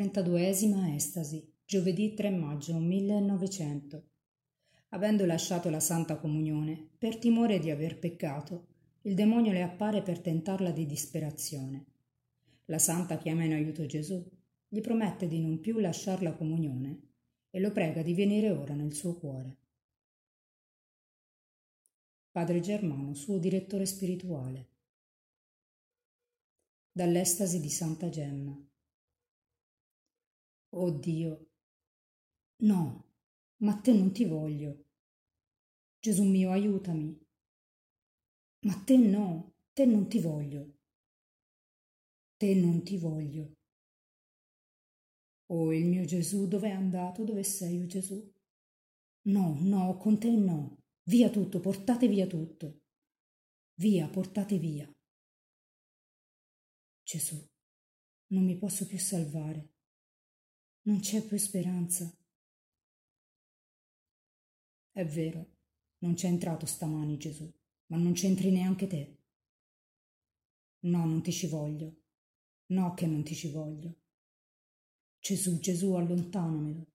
Trentaduesima estasi, giovedì 3 maggio 1900. Avendo lasciato la Santa Comunione, per timore di aver peccato, il demonio le appare per tentarla di disperazione. La Santa chiama in aiuto Gesù, gli promette di non più lasciar la comunione e lo prega di venire ora nel suo cuore. Padre Germano, suo direttore spirituale. Dall'estasi di Santa Gemma. Oh Dio, no, ma te non ti voglio. Gesù mio, aiutami. Ma te no, te non ti voglio. Te non ti voglio. Oh, il mio Gesù, dove è andato? Dove sei, oh Gesù? No, no, con te no. Via tutto, portate via tutto. Via, portate via. Gesù, non mi posso più salvare. Non c'è più speranza. È vero, non c'è entrato stamani Gesù, ma non c'entri neanche te. No, non ti ci voglio. No, che non ti ci voglio. Gesù, Gesù, allontanamelo.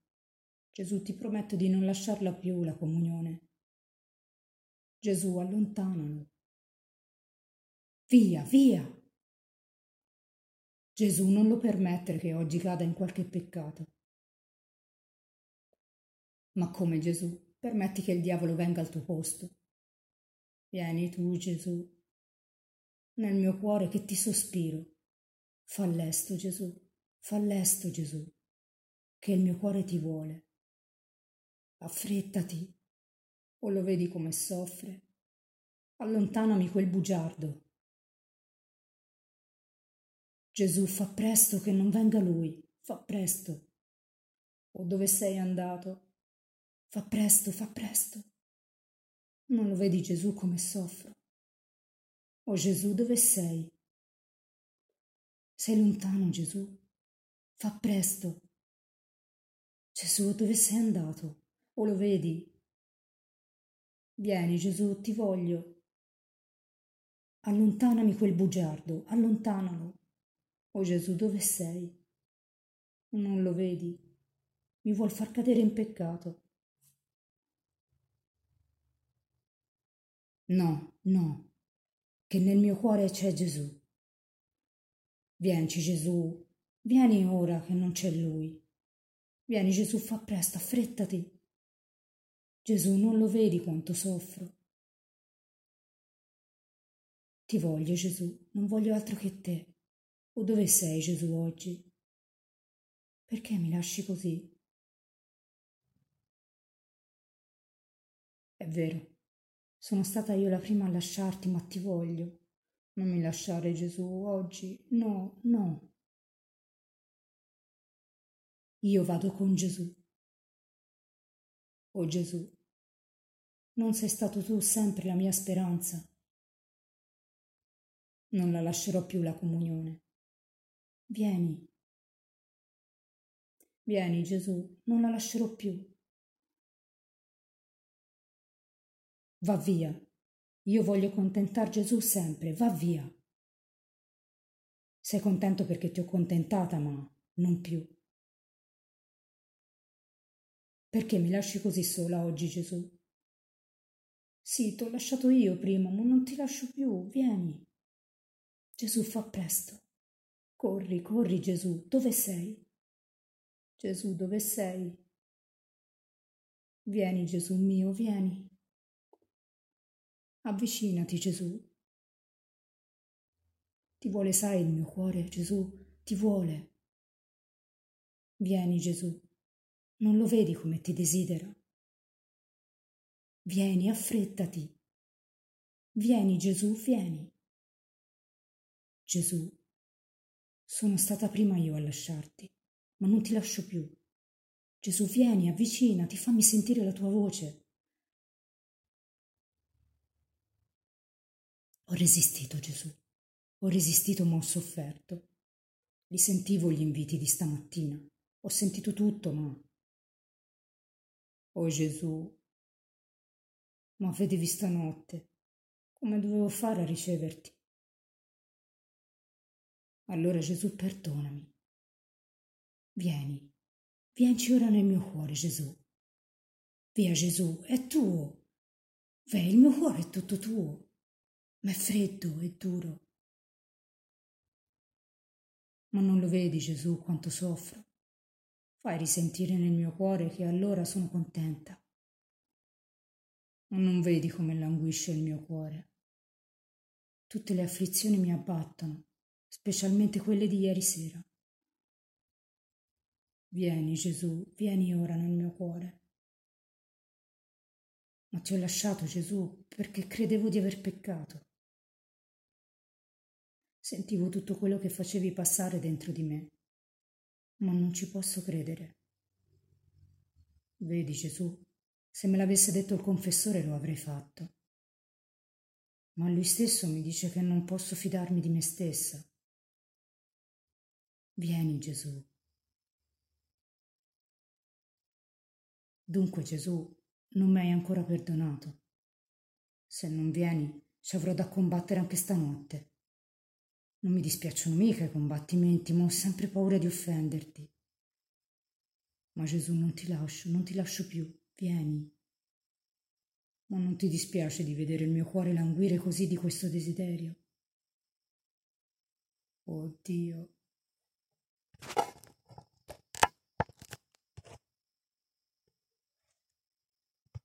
Gesù, ti prometto di non lasciarla più la comunione. Gesù, allontanalo. Via, via. Gesù, non lo permettere che oggi cada in qualche peccato. Ma come Gesù, permetti che il diavolo venga al tuo posto. Vieni tu, Gesù, nel mio cuore che ti sospiro. Fa lesto, Gesù, fa lesto, Gesù, che il mio cuore ti vuole. Affrettati, o lo vedi come soffre. Allontanami quel bugiardo Gesù, fa presto che non venga lui, fa presto. O dove sei andato? Fa presto, fa presto. Non lo vedi Gesù come soffro? O Gesù, dove sei? Sei lontano, Gesù? Fa presto. Gesù, dove sei andato? O lo vedi? Vieni, Gesù, ti voglio. Allontanami quel bugiardo, allontanalo. Oh Gesù, dove sei? Non lo vedi? Mi vuol far cadere in peccato. No, no, che nel mio cuore c'è Gesù. Vienci Gesù, vieni ora che non c'è lui. Vieni Gesù, fa presto, affrettati. Gesù, non lo vedi quanto soffro. Ti voglio Gesù, non voglio altro che te. O dove sei Gesù oggi? Perché mi lasci così? È vero, sono stata io la prima a lasciarti, ma ti voglio. Non mi lasciare Gesù oggi, no, no. Io vado con Gesù. O Gesù, non sei stato tu sempre la mia speranza. Non la lascerò più la comunione. Vieni. Vieni Gesù, non la lascerò più. Va via. Io voglio contentar Gesù sempre, va via. Sei contento perché ti ho contentata, ma non più. Perché mi lasci così sola oggi, Gesù? Sì, t'ho lasciato io prima, ma non ti lascio più, vieni. Gesù fa presto. Corri, corri Gesù, dove sei? Gesù, dove sei? Vieni Gesù mio, vieni. Avvicinati Gesù. Ti vuole, sai, il mio cuore, Gesù, ti vuole. Vieni Gesù, non lo vedi come ti desidera? Vieni, affrettati. Vieni Gesù, vieni. Gesù, sono stata prima io a lasciarti, ma non ti lascio più. Gesù, vieni, avvicinati, fammi sentire la tua voce. Ho resistito, Gesù. Ho resistito, ma ho sofferto. Li sentivo gli inviti di stamattina. Ho sentito tutto, ma... Oh Gesù, ma vedevi stanotte. Come dovevo fare a riceverti? Allora Gesù perdonami. Vieni, vienci ora nel mio cuore, Gesù. Via Gesù, è tuo. Vè, il mio cuore è tutto tuo, ma è freddo e duro. Ma non lo vedi, Gesù, quanto soffro? Fai risentire nel mio cuore che allora sono contenta. Ma non vedi come languisce il mio cuore? Tutte le afflizioni mi abbattono, specialmente quelle di ieri sera. Vieni, Gesù, vieni ora nel mio cuore. Ma ti ho lasciato, Gesù, perché credevo di aver peccato. Sentivo tutto quello che facevi passare dentro di me, ma non ci posso credere. Vedi, Gesù, se me l'avesse detto il confessore lo avrei fatto. Ma lui stesso mi dice che non posso fidarmi di me stessa. Vieni, Gesù. Dunque, Gesù, non mi hai ancora perdonato. Se non vieni, ci avrò da combattere anche stanotte. Non mi dispiacciono mica i combattimenti, ma ho sempre paura di offenderti. Ma Gesù non ti lascio, non ti lascio più. Vieni. Ma non ti dispiace di vedere il mio cuore languire così di questo desiderio? Oh Dio,